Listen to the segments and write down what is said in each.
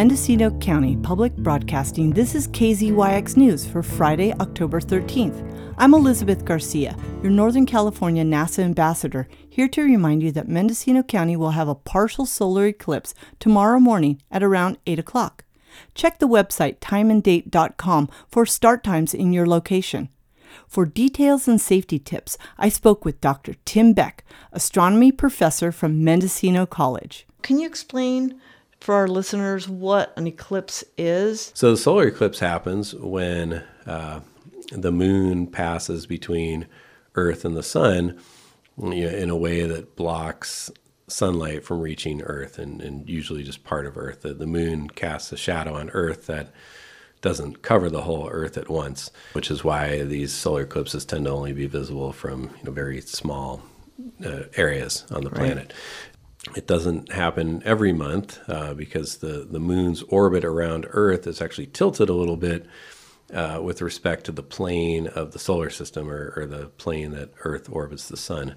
Mendocino County Public Broadcasting, this is KZYX News for Friday, October 13th. I'm Elizabeth Garcia, your Northern California NASA ambassador, here to remind you that Mendocino County will have a partial solar eclipse tomorrow morning at around 8 o'clock. Check the website timeanddate.com for start times in your location. For details and safety tips, I spoke with Dr. Tim Beck, astronomy professor from Mendocino College. Can you explain for our listeners what an eclipse is? So, the solar eclipse happens when uh, the moon passes between Earth and the sun you know, in a way that blocks sunlight from reaching Earth and, and usually just part of Earth. The, the moon casts a shadow on Earth that doesn't cover the whole Earth at once, which is why these solar eclipses tend to only be visible from you know, very small uh, areas on the planet. It doesn't happen every month uh, because the, the moon's orbit around Earth is actually tilted a little bit uh, with respect to the plane of the solar system or, or, the plane that Earth orbits the sun.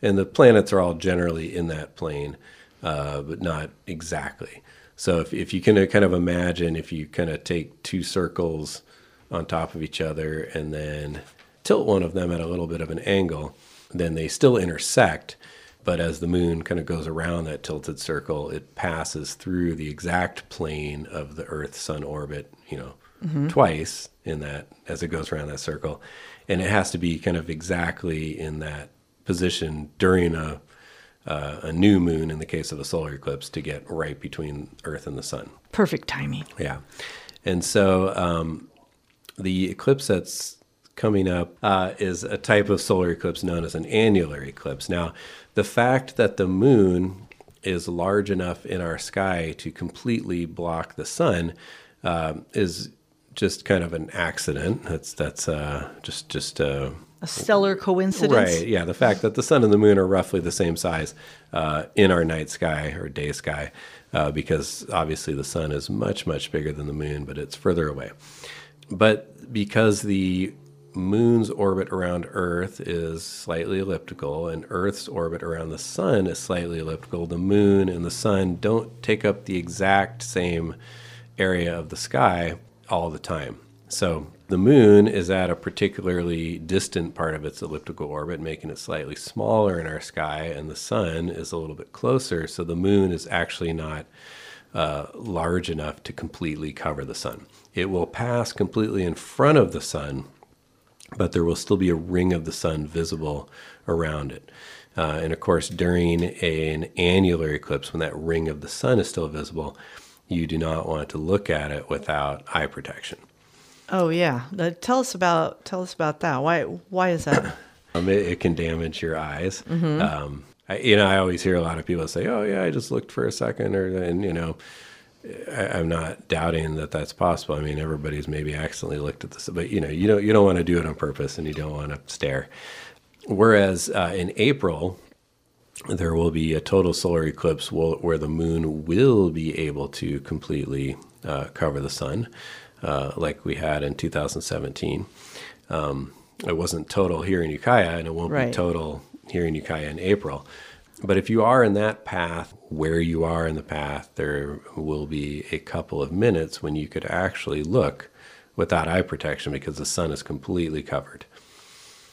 And the planets are all generally in that plane, uh, but not exactly. So if, if you can kind of imagine, if you kind of take two circles on top of each other and then tilt one of them at a little bit of an angle, then they still intersect but as the moon kind of goes around that tilted circle, it passes through the exact plane of the Earth Sun orbit, you know, mm-hmm. twice in that as it goes around that circle. And it has to be kind of exactly in that position during a uh, a new moon in the case of a solar eclipse to get right between Earth and the Sun. Perfect timing. Yeah, and so um, the eclipse that's coming up uh, is a type of solar eclipse known as an annular eclipse. Now, the fact that the moon is large enough in our sky to completely block the sun uh, is just kind of an accident. That's that's uh, just just uh, a stellar coincidence, right? Yeah, the fact that the sun and the moon are roughly the same size uh, in our night sky or day sky, uh, because obviously the sun is much much bigger than the moon, but it's further away. But because the moon's orbit around Earth is slightly elliptical, and Earth's orbit around the sun is slightly elliptical. The moon and the sun don't take up the exact same area of the sky all the time. So the moon is at a particularly distant part of its elliptical orbit, making it slightly smaller in our sky, and the sun is a little bit closer. So the moon is actually not uh, large enough to completely cover the sun. It will pass completely in front of the sun but there will still be a ring of the sun visible around it. Uh, and of course, during a, an annular eclipse, when that ring of the sun is still visible, you do not want to look at it without eye protection. Oh yeah, uh, tell us about tell us about that. Why why is that? um, it, it, can damage your eyes. Mm-hmm. Um, I, you know, I always hear a lot of people say, "Oh yeah, I just looked for a second, or and you know, I, am not doubting that that's possible. I mean, everybody's maybe accidentally looked at this, but you know, you don't you don't want to do it on purpose, and you don't want to stare. Whereas uh, in April, there will be a total solar eclipse where the moon will be able to completely uh, cover the sun, uh, like we had in 2017. Um, it wasn't total here in Ukiah, and it won't right. be total here in Ukiah in April. But if you are in that path, where you are in the path, there will be a couple of minutes when you could actually look without eye protection because the sun is completely covered.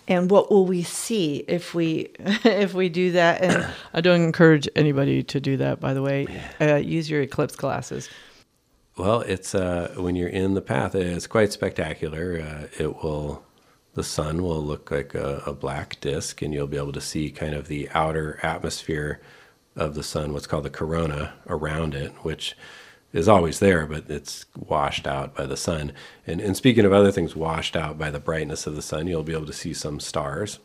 And what will we see if we if we do that? And I don't encourage anybody to do that, by the way. Uh, use your eclipse glasses. Well, it's uh, when you're in the path, it's quite spectacular. Uh, it will the sun will look like a, a, black disk, and you'll be able to see kind of the outer atmosphere of the sun, what's called the corona, around it, which is always there, but it's washed out by the sun. And, and speaking of other things washed out by the brightness of the sun, you'll be able to see some stars.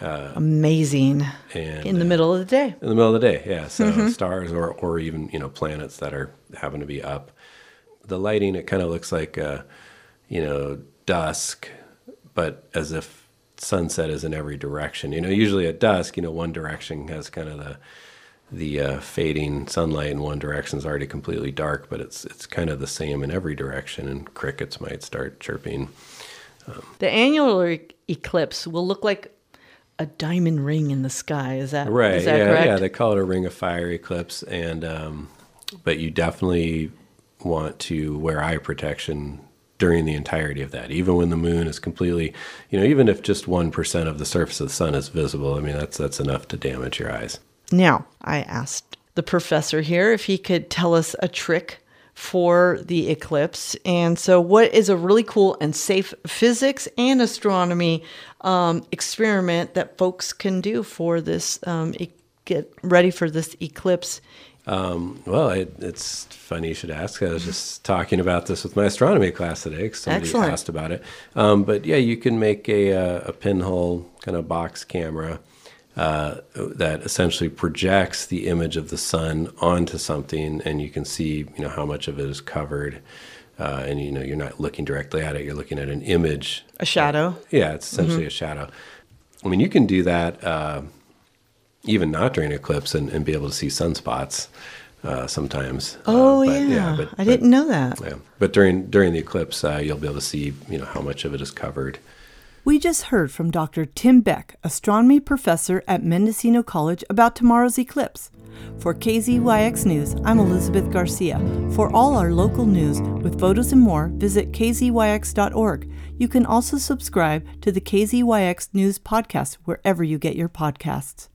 Uh, Amazing. And, in the middle of the day. In the middle of the day, yeah. So mm-hmm. stars or, or even, you know, planets that are happen to be up. The lighting, it kind of looks like, uh, you know, dusk but as if sunset is in every direction. You know, usually at dusk, you know, one direction has kind of the the uh, fading sunlight in one direction is already completely dark, but it's it's kind of the same in every direction, and crickets might start chirping. Um, the annular eclipse will look like a diamond ring in the sky. Is that right? Is that yeah, correct? yeah. They call it a ring of fire eclipse, and um, but you definitely want to wear eye protection during the entirety of that, even when the moon is completely, you know, even if just 1% of the surface of the sun is visible, I mean, that's, that's enough to damage your eyes. Now, I asked the professor here if he could tell us a trick for the eclipse. And so, what is a really cool and safe physics and astronomy um, experiment that folks can do for this, um, e- get ready for this eclipse? Um, well, it, it's funny you should ask. I was just talking about this with my astronomy class today because somebody Excellent. asked about it. Um, but yeah, you can make a, a, a pinhole kind of box camera uh, that essentially projects the image of the sun onto something, and you can see you know how much of it is covered. Uh, and you know you're not looking directly at it; you're looking at an image. A shadow. Yeah, it's essentially a shadow. I mean, you can do that uh, even not during eclipse and, and be able to see sunspots uh, sometimes. Oh, Uh, but yeah. but- I didn't know that. Yeah, but during during the eclipse, uh, you'll be able to see you know how much of it is covered. We just heard from Dr. Tim Beck, astronomy professor at Mendocino College, about tomorrow's eclipse. For KZYX News, I'm Elizabeth Garcia. For all our local news with photos and more, visit kzyx.org. You can also subscribe to the KZYX News podcast wherever you get your podcasts.